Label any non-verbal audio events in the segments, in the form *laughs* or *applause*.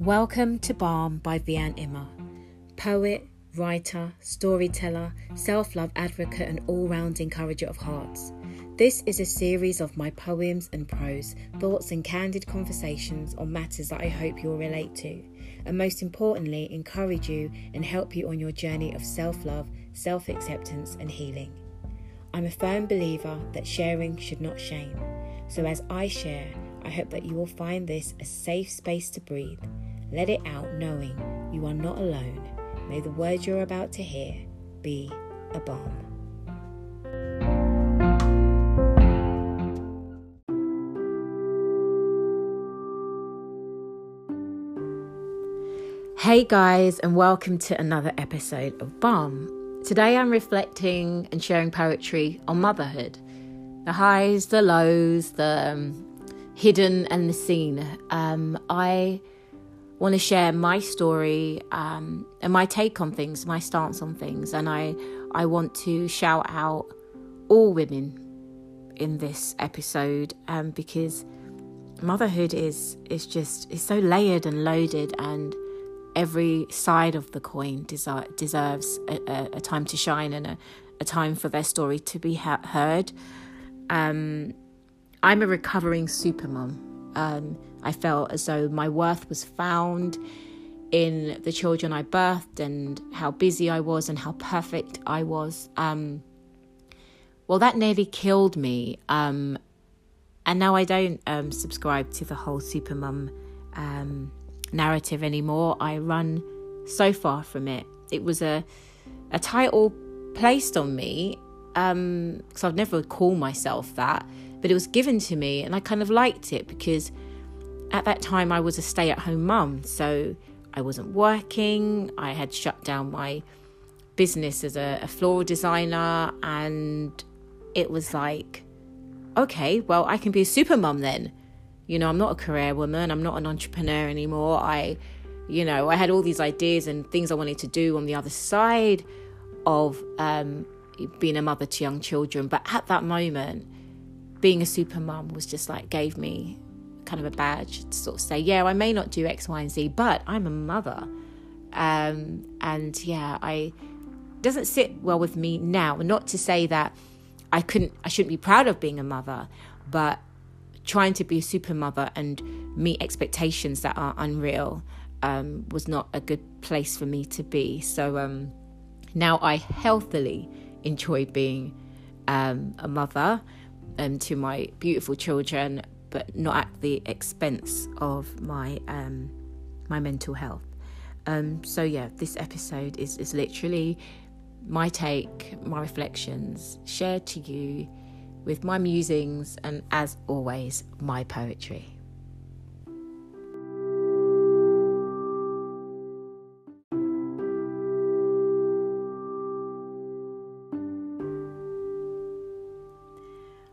Welcome to Balm by Vianne Imma, poet, writer, storyteller, self love advocate, and all round encourager of hearts. This is a series of my poems and prose, thoughts, and candid conversations on matters that I hope you'll relate to, and most importantly, encourage you and help you on your journey of self love, self acceptance, and healing. I'm a firm believer that sharing should not shame. So, as I share, I hope that you will find this a safe space to breathe. Let it out knowing you are not alone. May the words you're about to hear be a balm. Hey guys, and welcome to another episode of Balm. Today I'm reflecting and sharing poetry on motherhood the highs, the lows, the um, hidden, and the seen. Um, I want to share my story um, and my take on things, my stance on things, and I I want to shout out all women in this episode um, because motherhood is is just is so layered and loaded and every side of the coin deser- deserves a, a, a, time to shine and a, a, time for their story to be ha- heard. Um, I'm a recovering supermom. Um, I felt as though my worth was found in the children I birthed and how busy I was and how perfect I was. Um, well, that nearly killed me. Um, and now I don't um, subscribe to the whole supermom um, narrative anymore. I run so far from it. It was a a title placed on me because um, I've never called myself that, but it was given to me, and I kind of liked it because at that time I was a stay at home mum, so I wasn't working. I had shut down my business as a, a floral designer, and it was like, okay, well, I can be a super mum then. You know, I'm not a career woman, I'm not an entrepreneur anymore. I, you know, I had all these ideas and things I wanted to do on the other side of um, being a mother to young children. But at that moment, being a super mum was just like gave me kind of a badge to sort of say, yeah, I may not do X, Y, and Z, but I'm a mother. Um, and yeah, I doesn't sit well with me now. Not to say that I couldn't, I shouldn't be proud of being a mother, but trying to be a super mother and meet expectations that are unreal um, was not a good place for me to be. So um, now I healthily enjoy being um, a mother um, to my beautiful children, but not at the expense of my um, my mental health. Um, so yeah, this episode is is literally my take, my reflections shared to you with my musings and, as always, my poetry.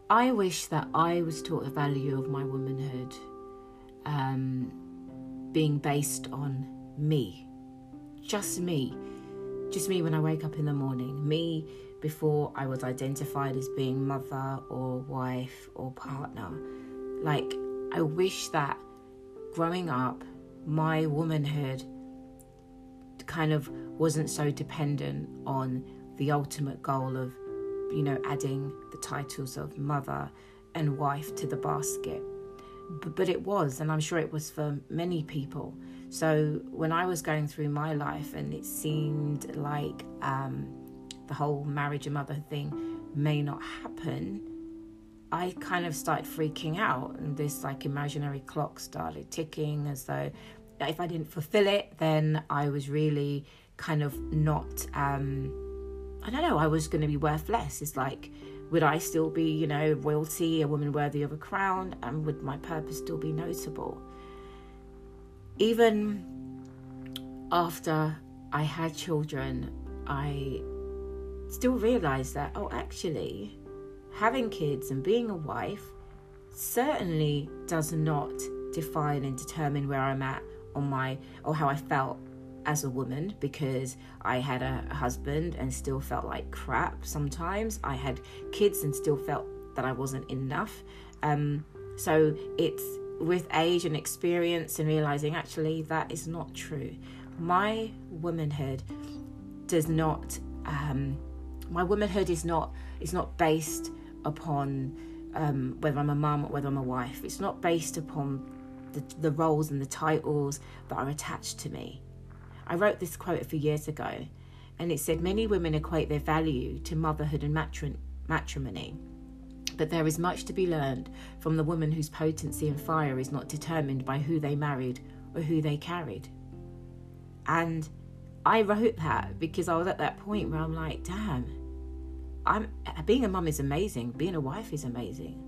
I wish that I was taught the value of my womanhood um, being based on me, just me, just me when I wake up in the morning, me before I was identified as being mother or wife or partner. Like, I wish that growing up, my womanhood kind of wasn't so dependent on the ultimate goal of, you know, adding the titles of mother and wife to the basket. But, but it was, and I'm sure it was for many people. So when I was going through my life and it seemed like, um, the whole marriage and mother thing may not happen, I kind of started freaking out, and this like imaginary clock started ticking as though if I didn't fulfill it, then I was really kind of not. Um, I don't know. I was going to be worth less. It's like, would I still be, you know, royalty, a woman worthy of a crown, and would my purpose still be notable? Even after I had children, I still realized that, oh, actually, having kids and being a wife certainly does not define and determine where I'm at on my or how I felt as a woman because I had a husband and still felt like crap sometimes. I had kids and still felt that I wasn't enough. Um, so it's with age and experience and realizing actually that is not true. My womanhood does not. Um, my womanhood is not is not based upon um, whether I'm a mum or whether I'm a wife. It's not based upon the, the roles and the titles that are attached to me. I wrote this quote a few years ago, and it said many women equate their value to motherhood and matrimony. But there is much to be learned from the woman whose potency and fire is not determined by who they married or who they carried. And I wrote that because I was at that point where I'm like, damn, I'm being a mum is amazing, being a wife is amazing.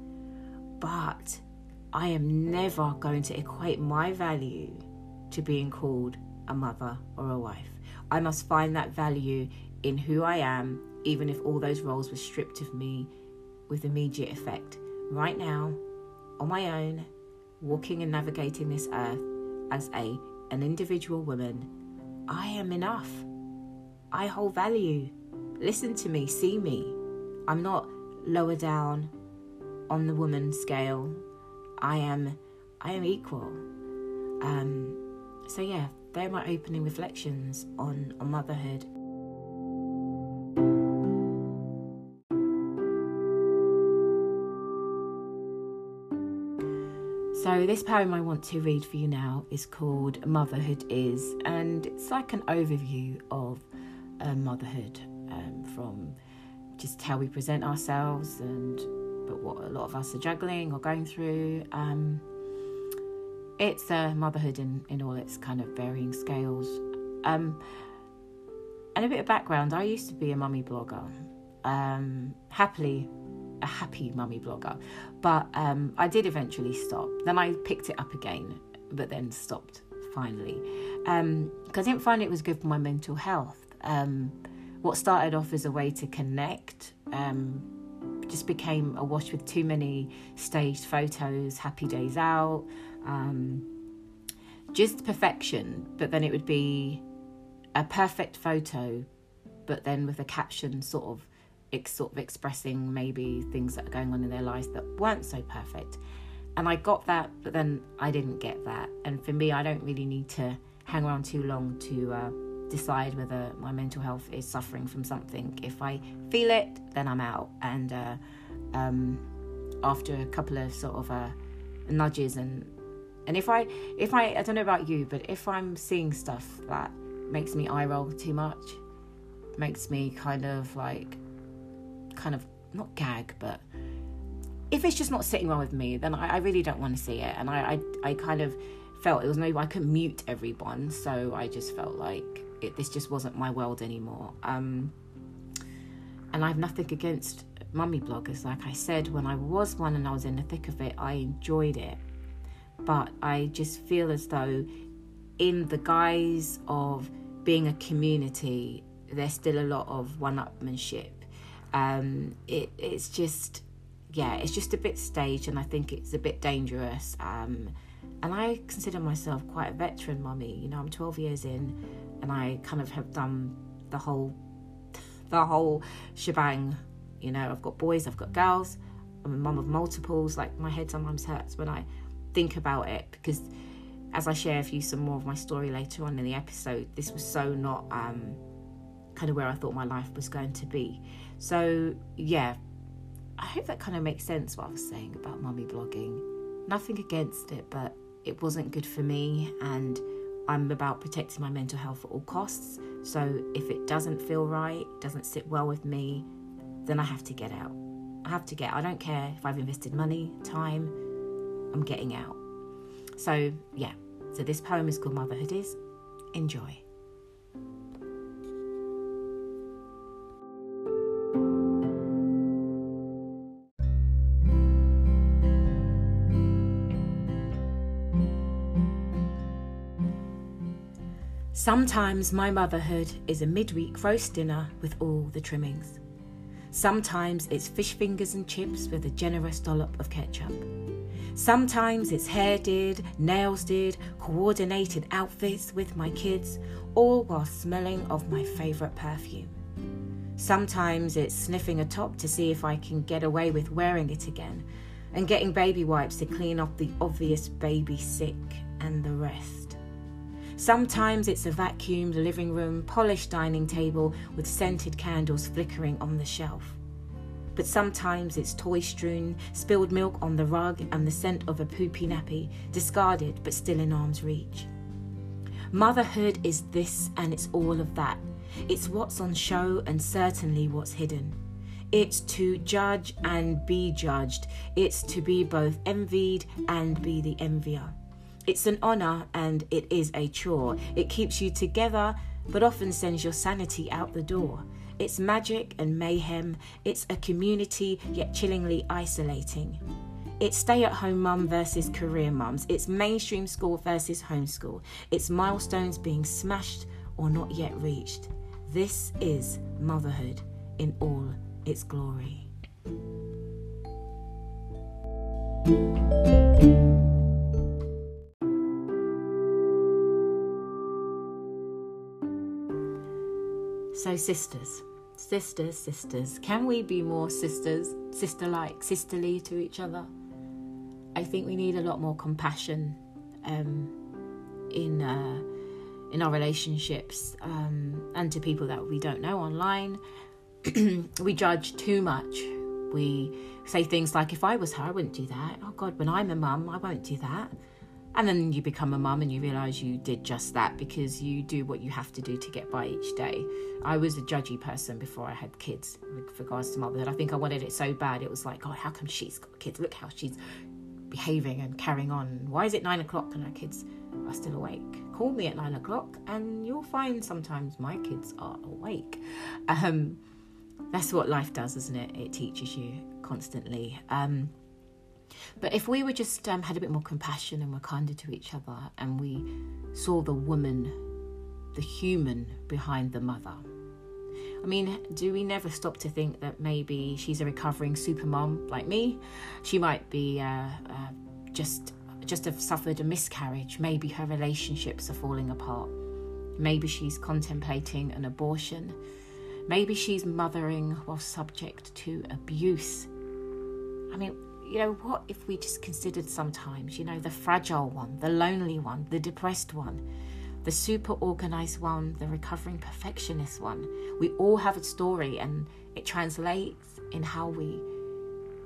But I am never going to equate my value to being called a mother or a wife. I must find that value in who I am, even if all those roles were stripped of me with immediate effect. Right now, on my own, walking and navigating this earth as a an individual woman, I am enough. I hold value. Listen to me, see me. I'm not lower down on the woman scale. I am I am equal. Um so yeah, they're my opening reflections on, on motherhood. So, this poem I want to read for you now is called Motherhood Is, and it's like an overview of uh, motherhood um, from just how we present ourselves and but what a lot of us are juggling or going through. Um, it's motherhood in, in all its kind of varying scales. Um, and a bit of background I used to be a mummy blogger, um, happily a happy mummy blogger, but um, I did eventually stop. Then I picked it up again, but then stopped finally because um, I didn't find it was good for my mental health. Um, what started off as a way to connect um, just became awash with too many staged photos, happy days out, um, just perfection, but then it would be a perfect photo, but then with a caption sort of ex- sort of expressing maybe things that are going on in their lives that weren't so perfect. And I got that, but then I didn't get that. And for me, I don't really need to hang around too long to uh, decide whether my mental health is suffering from something. If I feel it, then I'm out. And uh, um, after a couple of sort of uh, nudges and and if I if I I don't know about you, but if I'm seeing stuff that makes me eye roll too much, makes me kind of like kind of not gag, but if it's just not sitting well with me, then I, I really don't want to see it. And I, I, I kind of felt it was maybe I could mute everyone, so I just felt like it, this just wasn't my world anymore. Um, and I have nothing against mummy bloggers. Like I said, when I was one and I was in the thick of it, I enjoyed it but I just feel as though, in the guise of being a community, there's still a lot of one-upmanship. Um, it, it's just, yeah, it's just a bit staged, and I think it's a bit dangerous. Um, and I consider myself quite a veteran mummy. You know, I'm 12 years in, and I kind of have done the whole, the whole shebang. You know, I've got boys, I've got girls. I'm a mum of multiples. Like my head sometimes hurts when I think about it because as I share with you some more of my story later on in the episode, this was so not um, kind of where I thought my life was going to be. So, yeah, I hope that kind of makes sense what I was saying about mummy blogging. Nothing against it, but it wasn't good for me, and I'm about protecting my mental health at all costs. So, if it doesn't feel right, doesn't sit well with me, then I have to get out. I have to get. I don't care if I've invested money, time, I'm getting out. So, yeah, so this poem is called Motherhood Is. Enjoy. Sometimes my motherhood is a midweek roast dinner with all the trimmings. Sometimes it's fish fingers and chips with a generous dollop of ketchup. Sometimes it's hair did, nails did, coordinated outfits with my kids, all while smelling of my favourite perfume. Sometimes it's sniffing a top to see if I can get away with wearing it again. and getting baby wipes to clean off the obvious baby sick and the rest. Sometimes it's a vacuumed living room, polished dining table with scented candles flickering on the shelf. But sometimes it's toy strewn, spilled milk on the rug, and the scent of a poopy nappy, discarded but still in arm's reach. Motherhood is this and it's all of that. It's what's on show and certainly what's hidden. It's to judge and be judged. It's to be both envied and be the envier. It's an honour and it is a chore. It keeps you together, but often sends your sanity out the door. It's magic and mayhem. It's a community, yet chillingly isolating. It's stay at home mum versus career mums. It's mainstream school versus homeschool. It's milestones being smashed or not yet reached. This is motherhood in all its glory. So, sisters, sisters, sisters, can we be more sisters, sister like, sisterly to each other? I think we need a lot more compassion um, in uh, in our relationships um, and to people that we don't know online. *clears throat* we judge too much. We say things like, "If I was her, I wouldn't do that." Oh God, when I'm a mum, I won't do that. And then you become a mum and you realize you did just that because you do what you have to do to get by each day. I was a judgy person before I had kids with regards to motherhood. I think I wanted it so bad. It was like, God, how come she's got kids? Look how she's behaving and carrying on. Why is it nine o'clock and our kids are still awake? Call me at nine o'clock and you'll find sometimes my kids are awake. Um, that's what life does, isn't it? It teaches you constantly. Um, but if we were just um, had a bit more compassion and were kinder to each other and we saw the woman, the human behind the mother, I mean, do we never stop to think that maybe she's a recovering super mom like me? She might be uh, uh, just just have suffered a miscarriage. Maybe her relationships are falling apart. Maybe she's contemplating an abortion. Maybe she's mothering while subject to abuse. I mean, you know, what if we just considered sometimes, you know, the fragile one, the lonely one, the depressed one? the super organized one, the recovering perfectionist one. We all have a story and it translates in how we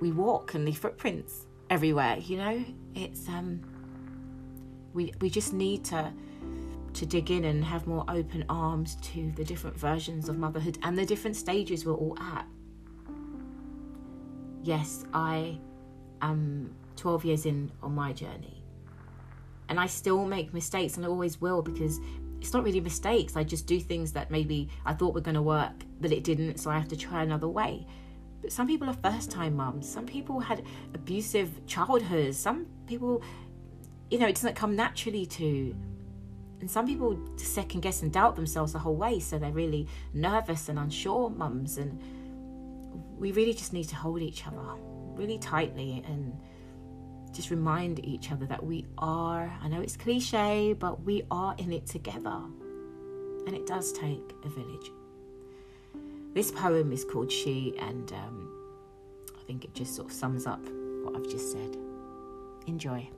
we walk and leave footprints everywhere, you know? It's um we we just need to to dig in and have more open arms to the different versions of motherhood and the different stages we're all at. Yes, I am 12 years in on my journey and I still make mistakes and I always will because it's not really mistakes. I just do things that maybe I thought were going to work, but it didn't, so I have to try another way. But some people are first time mums. Some people had abusive childhoods. Some people, you know, it doesn't come naturally to. And some people second guess and doubt themselves the whole way, so they're really nervous and unsure mums. And we really just need to hold each other really tightly and just remind each other that we are, I know it's cliche, but we are in it together. And it does take a village. This poem is called She, and um, I think it just sort of sums up what I've just said. Enjoy.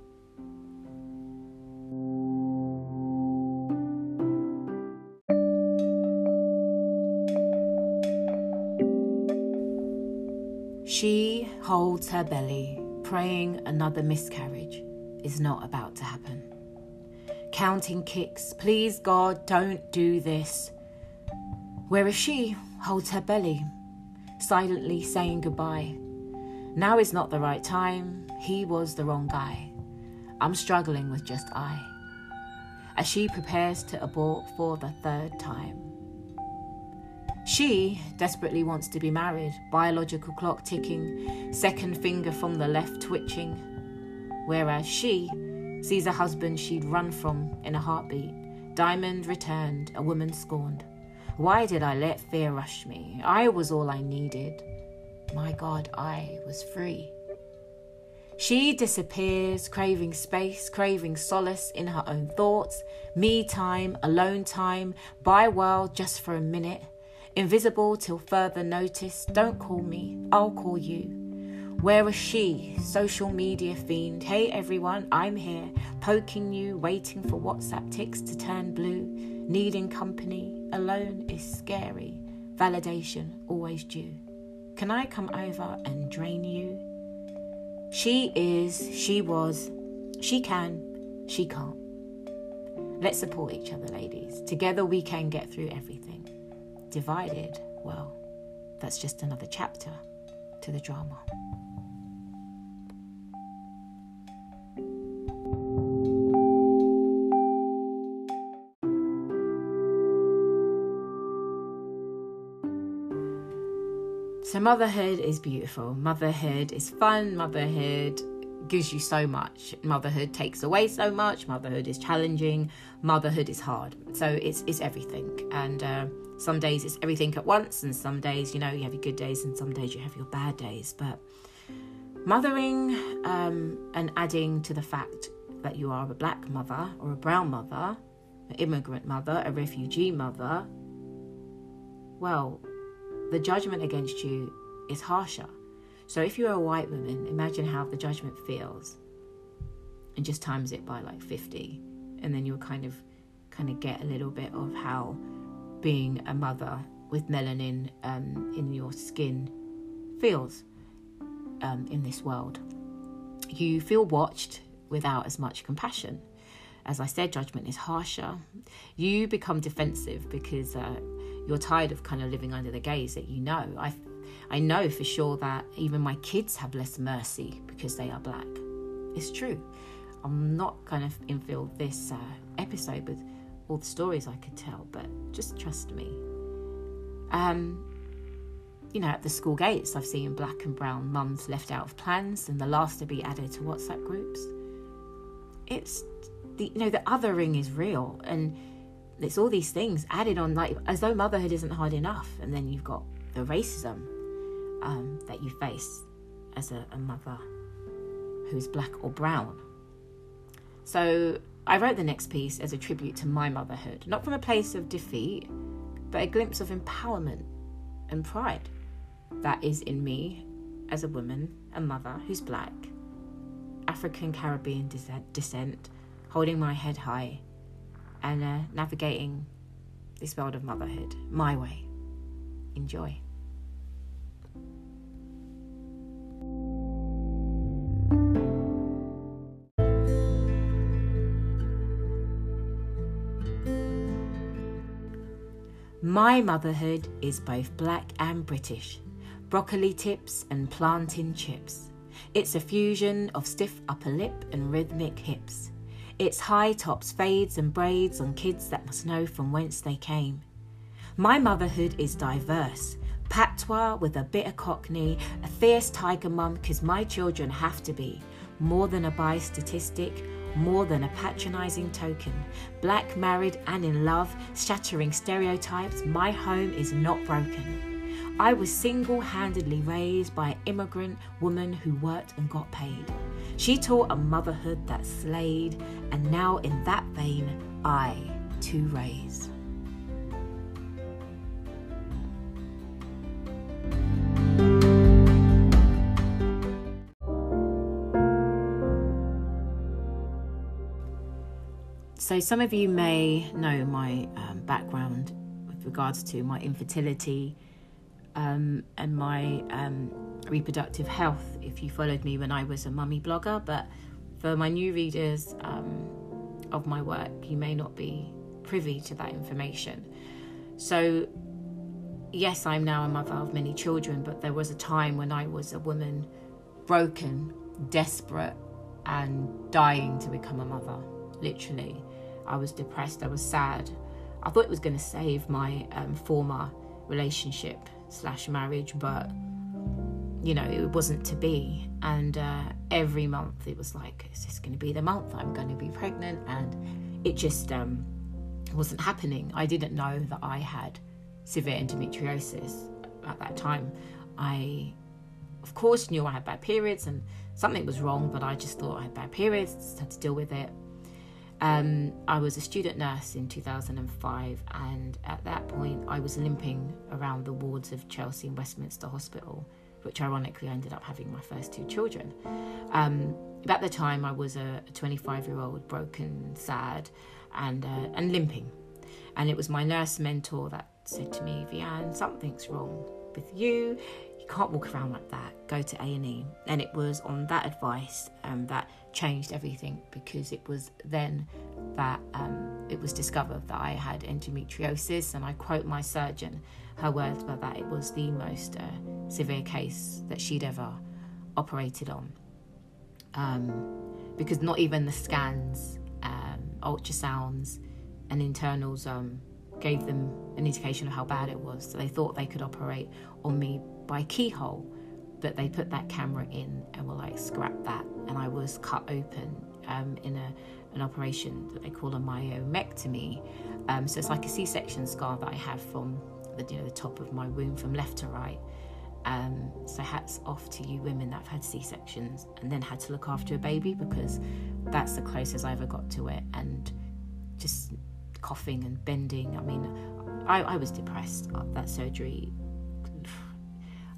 She holds her belly praying another miscarriage is not about to happen. Counting kicks, please God, don't do this. Whereas she holds her belly, silently saying goodbye. Now is not the right time, he was the wrong guy. I'm struggling with just I. As she prepares to abort for the third time. She desperately wants to be married, biological clock ticking, second finger from the left twitching. Whereas she sees a husband she'd run from in a heartbeat. Diamond returned, a woman scorned. Why did I let fear rush me? I was all I needed. My God, I was free. She disappears, craving space, craving solace in her own thoughts, me time, alone time, by world just for a minute. Invisible till further notice. Don't call me, I'll call you. Where is she? Social media fiend. Hey everyone, I'm here, poking you, waiting for WhatsApp ticks to turn blue. Needing company, alone is scary. Validation, always due. Can I come over and drain you? She is, she was, she can, she can't. Let's support each other, ladies. Together we can get through everything. Divided, well, that's just another chapter to the drama. So, motherhood is beautiful. Motherhood is fun. Motherhood gives you so much. Motherhood takes away so much. Motherhood is challenging. Motherhood is hard. So it's it's everything. And uh, some days it's everything at once, and some days you know you have your good days, and some days you have your bad days. But mothering um, and adding to the fact that you are a black mother or a brown mother, an immigrant mother, a refugee mother. Well, the judgment against you is harsher so if you're a white woman, imagine how the judgment feels and just times it by like 50 and then you'll kind of kind of get a little bit of how being a mother with melanin um, in your skin feels um, in this world. You feel watched without as much compassion. As I said, judgment is harsher. You become defensive because uh, you're tired of kind of living under the gaze that you know. I I know for sure that even my kids have less mercy because they are black. It's true. I'm not going to infill this uh, episode with all the stories I could tell, but just trust me. Um, you know, at the school gates, I've seen black and brown mums left out of plans and the last to be added to WhatsApp groups. It's the you know the othering is real and it's all these things added on like as though motherhood isn't hard enough and then you've got the racism um, that you face as a, a mother who's black or brown. So I wrote the next piece as a tribute to my motherhood, not from a place of defeat, but a glimpse of empowerment and pride that is in me as a woman, a mother who's black, African Caribbean descent, holding my head high, and uh, navigating this world of motherhood my way. Enjoy. My motherhood is both black and British. Broccoli tips and plantain chips. It's a fusion of stiff upper lip and rhythmic hips. It's high tops, fades, and braids on kids that must know from whence they came. My motherhood is diverse. Patois with a bit of cockney, a fierce tiger mum, cause my children have to be. More than a bi statistic, more than a patronizing token. Black, married, and in love, shattering stereotypes, my home is not broken. I was single handedly raised by an immigrant woman who worked and got paid. She taught a motherhood that slayed, and now in that vein, I too raise. So, some of you may know my um, background with regards to my infertility um, and my um, reproductive health if you followed me when I was a mummy blogger. But for my new readers um, of my work, you may not be privy to that information. So, yes, I'm now a mother of many children, but there was a time when I was a woman broken, desperate, and dying to become a mother, literally. I was depressed, I was sad. I thought it was going to save my um, former relationship slash marriage, but you know, it wasn't to be. And uh, every month it was like, is this going to be the month I'm going to be pregnant? And it just um, wasn't happening. I didn't know that I had severe endometriosis at that time. I, of course, knew I had bad periods and something was wrong, but I just thought I had bad periods, had to deal with it. Um, I was a student nurse in 2005, and at that point, I was limping around the wards of Chelsea and Westminster Hospital which ironically I ended up having my first two children. Um, at the time, I was a 25 year old, broken, sad, and uh, and limping. And it was my nurse mentor that said to me, Vianne, something's wrong with you. You can't walk around like that. Go to A&E. And it was on that advice um, that changed everything because it was then that um, it was discovered that I had endometriosis. And I quote my surgeon, her words were that it was the most uh, severe case that she'd ever operated on. Um, because not even the scans, um, ultrasounds, and internals um, gave them an indication of how bad it was. So they thought they could operate on me by keyhole, but they put that camera in and were like, scrap that. And I was cut open um, in a, an operation that they call a myomectomy. Um, so it's like a C-section scar that I have from the, you know, the top of my womb from left to right. Um, so hats off to you women that have had C-sections and then had to look after a baby because that's the closest I ever got to it. And just coughing and bending. I mean, I, I was depressed after that surgery.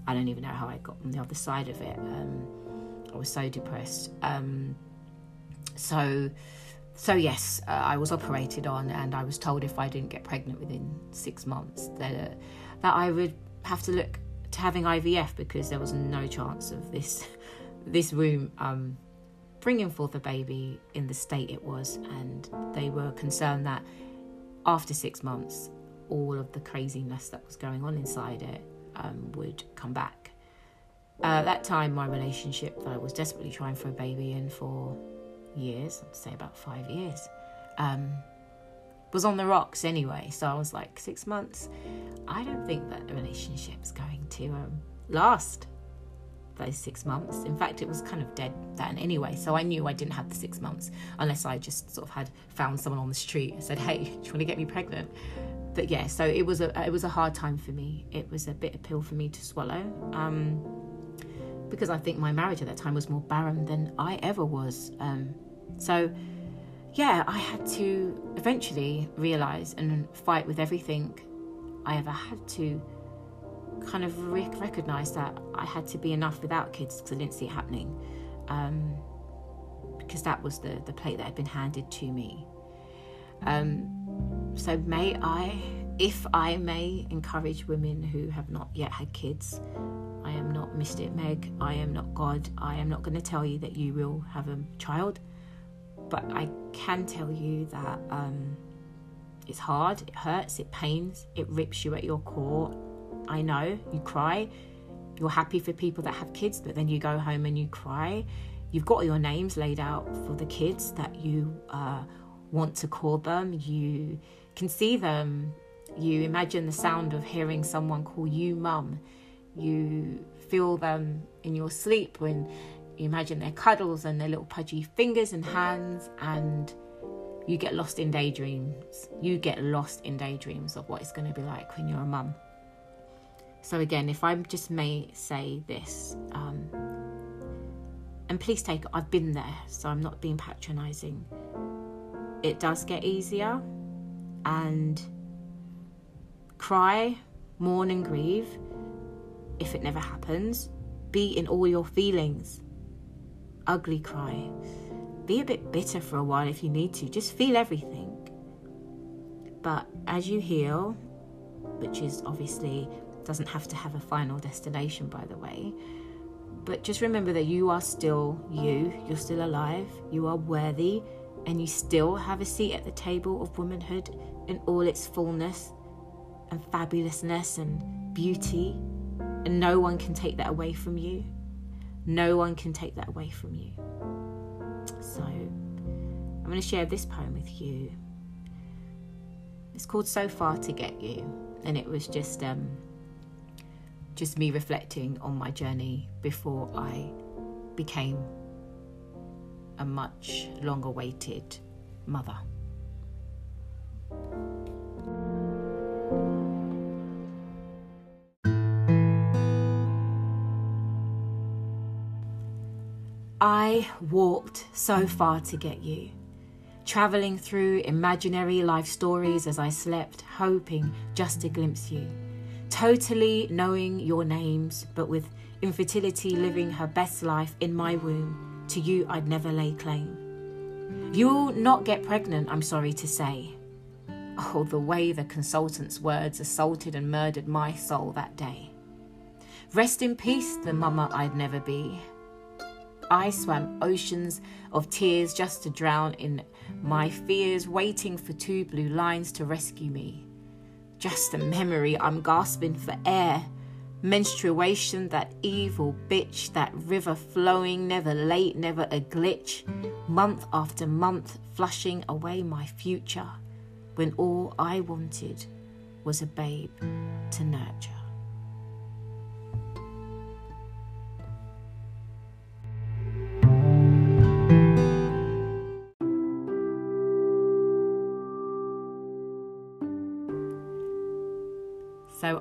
I don't even know how I got on the other side of it. Um, I was so depressed. Um, so, so yes, uh, I was operated on, and I was told if I didn't get pregnant within six months, that uh, that I would have to look to having IVF because there was no chance of this *laughs* this womb um, bringing forth a baby in the state it was, and they were concerned that after six months, all of the craziness that was going on inside it um, would come back. Uh, at that time, my relationship that I was desperately trying for a baby in for years, I'd say about five years, um, was on the rocks anyway. So I was like, six months, I don't think that the relationship's going to um, last those six months. In fact, it was kind of dead then anyway. So I knew I didn't have the six months unless I just sort of had found someone on the street and said, "Hey, do you want to get me pregnant?" But yeah, so it was a it was a hard time for me. It was a bitter pill for me to swallow. Um, because I think my marriage at that time was more barren than I ever was. Um, so, yeah, I had to eventually realize and fight with everything I ever had to kind of re- recognise that I had to be enough without kids because I didn't see it happening. Um, because that was the, the plate that had been handed to me. Um, so, may I, if I may, encourage women who have not yet had kids. I am not Mystic Meg. I am not God. I am not going to tell you that you will have a child. But I can tell you that um, it's hard, it hurts, it pains, it rips you at your core, I know you cry. You're happy for people that have kids, but then you go home and you cry. You've got your names laid out for the kids that you uh, want to call them. You can see them. You imagine the sound of hearing someone call you mum. You feel them in your sleep when you imagine their cuddles and their little pudgy fingers and hands and you get lost in daydreams. You get lost in daydreams of what it's going to be like when you're a mum. So, again, if I just may say this, um, and please take, I've been there, so I'm not being patronizing. It does get easier, and cry, mourn, and grieve if it never happens. Be in all your feelings. Ugly cry. Be a bit bitter for a while if you need to. Just feel everything. But as you heal, which is obviously doesn't have to have a final destination, by the way. But just remember that you are still you, you're still alive, you are worthy, and you still have a seat at the table of womanhood in all its fullness and fabulousness and beauty. And no one can take that away from you. No one can take that away from you. So, I'm going to share this poem with you. It's called So Far to Get You, and it was just um, just me reflecting on my journey before I became a much long awaited mother. Walked so far to get you, travelling through imaginary life stories as I slept, hoping just to glimpse you totally knowing your names, but with infertility living her best life in my womb, to you I'd never lay claim. You'll not get pregnant, I'm sorry to say. Oh, the way the consultant's words assaulted and murdered my soul that day. Rest in peace, the mama I'd never be. I swam oceans of tears just to drown in my fears, waiting for two blue lines to rescue me. Just a memory, I'm gasping for air. Menstruation, that evil bitch, that river flowing, never late, never a glitch. Month after month, flushing away my future, when all I wanted was a babe to nurture.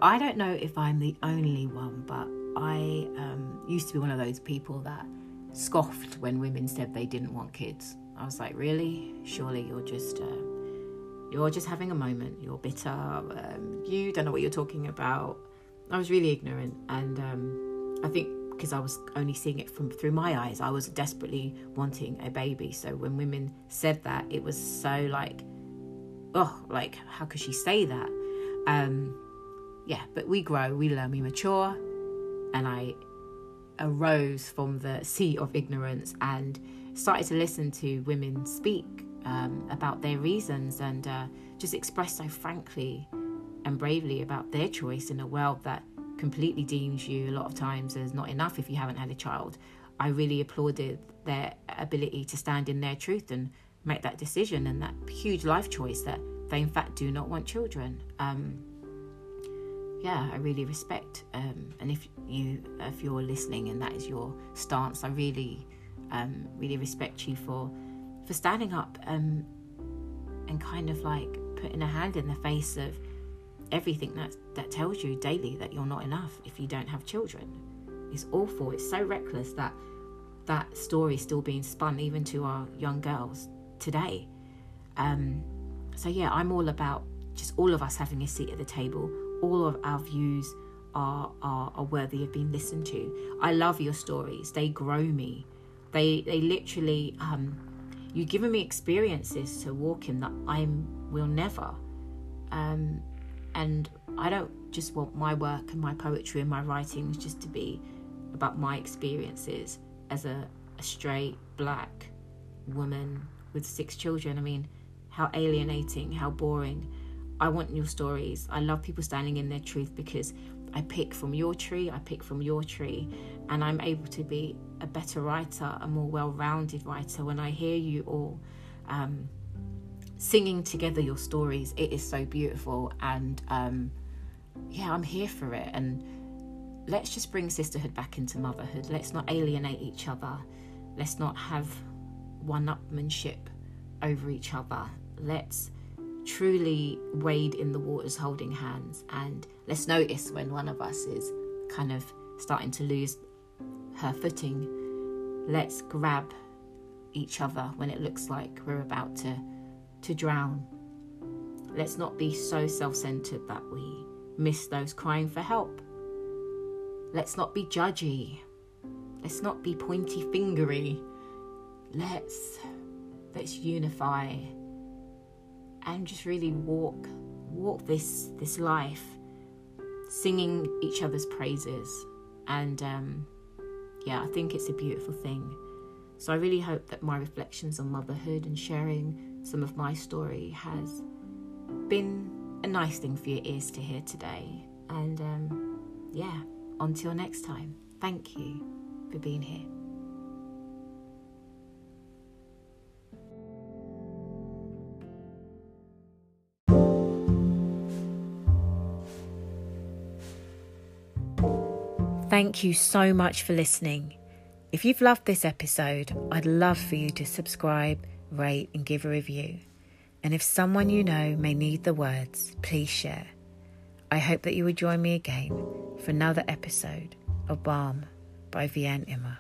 I don't know if I'm the only one, but I um, used to be one of those people that scoffed when women said they didn't want kids. I was like, really? Surely you're just uh, you're just having a moment. You're bitter. Um, you don't know what you're talking about. I was really ignorant, and um, I think because I was only seeing it from through my eyes, I was desperately wanting a baby. So when women said that, it was so like, oh, like how could she say that? Um, yeah, but we grow, we learn, we mature, and I arose from the sea of ignorance and started to listen to women speak um, about their reasons and uh, just express so frankly and bravely about their choice in a world that completely deems you a lot of times as not enough if you haven't had a child. I really applauded their ability to stand in their truth and make that decision and that huge life choice that they in fact do not want children. Um, yeah, I really respect. Um, and if you, if you're listening and that is your stance, I really, um, really respect you for, for standing up um, and kind of like putting a hand in the face of everything that that tells you daily that you're not enough if you don't have children. It's awful. It's so reckless that that story is still being spun even to our young girls today. Um, so yeah, I'm all about just all of us having a seat at the table, all of our views are, are, are worthy of being listened to. I love your stories. They grow me. They they literally um, you've given me experiences to walk in that I will never. Um, and I don't just want my work and my poetry and my writings just to be about my experiences as a, a straight black woman with six children. I mean, how alienating, how boring. I want your stories. I love people standing in their truth because I pick from your tree, I pick from your tree, and I'm able to be a better writer, a more well rounded writer when I hear you all um, singing together your stories. It is so beautiful, and um, yeah, I'm here for it. And let's just bring sisterhood back into motherhood. Let's not alienate each other. Let's not have one upmanship over each other. Let's truly wade in the waters holding hands. And let's notice when one of us is kind of starting to lose her footing let's grab each other when it looks like we're about to to drown. Let's not be so self-centered that we miss those crying for help. Let's not be judgy. Let's not be pointy fingery. Let's let's unify and just really walk walk this this life singing each other's praises. And um, yeah i think it's a beautiful thing. So i really hope that my reflections on motherhood and sharing some of my story has been a nice thing for your ears to hear today. And um, yeah until next time thank you for being here Thank you so much for listening. If you've loved this episode, I'd love for you to subscribe, rate, and give a review. And if someone you know may need the words, please share. I hope that you will join me again for another episode of Balm by Vianne Imma.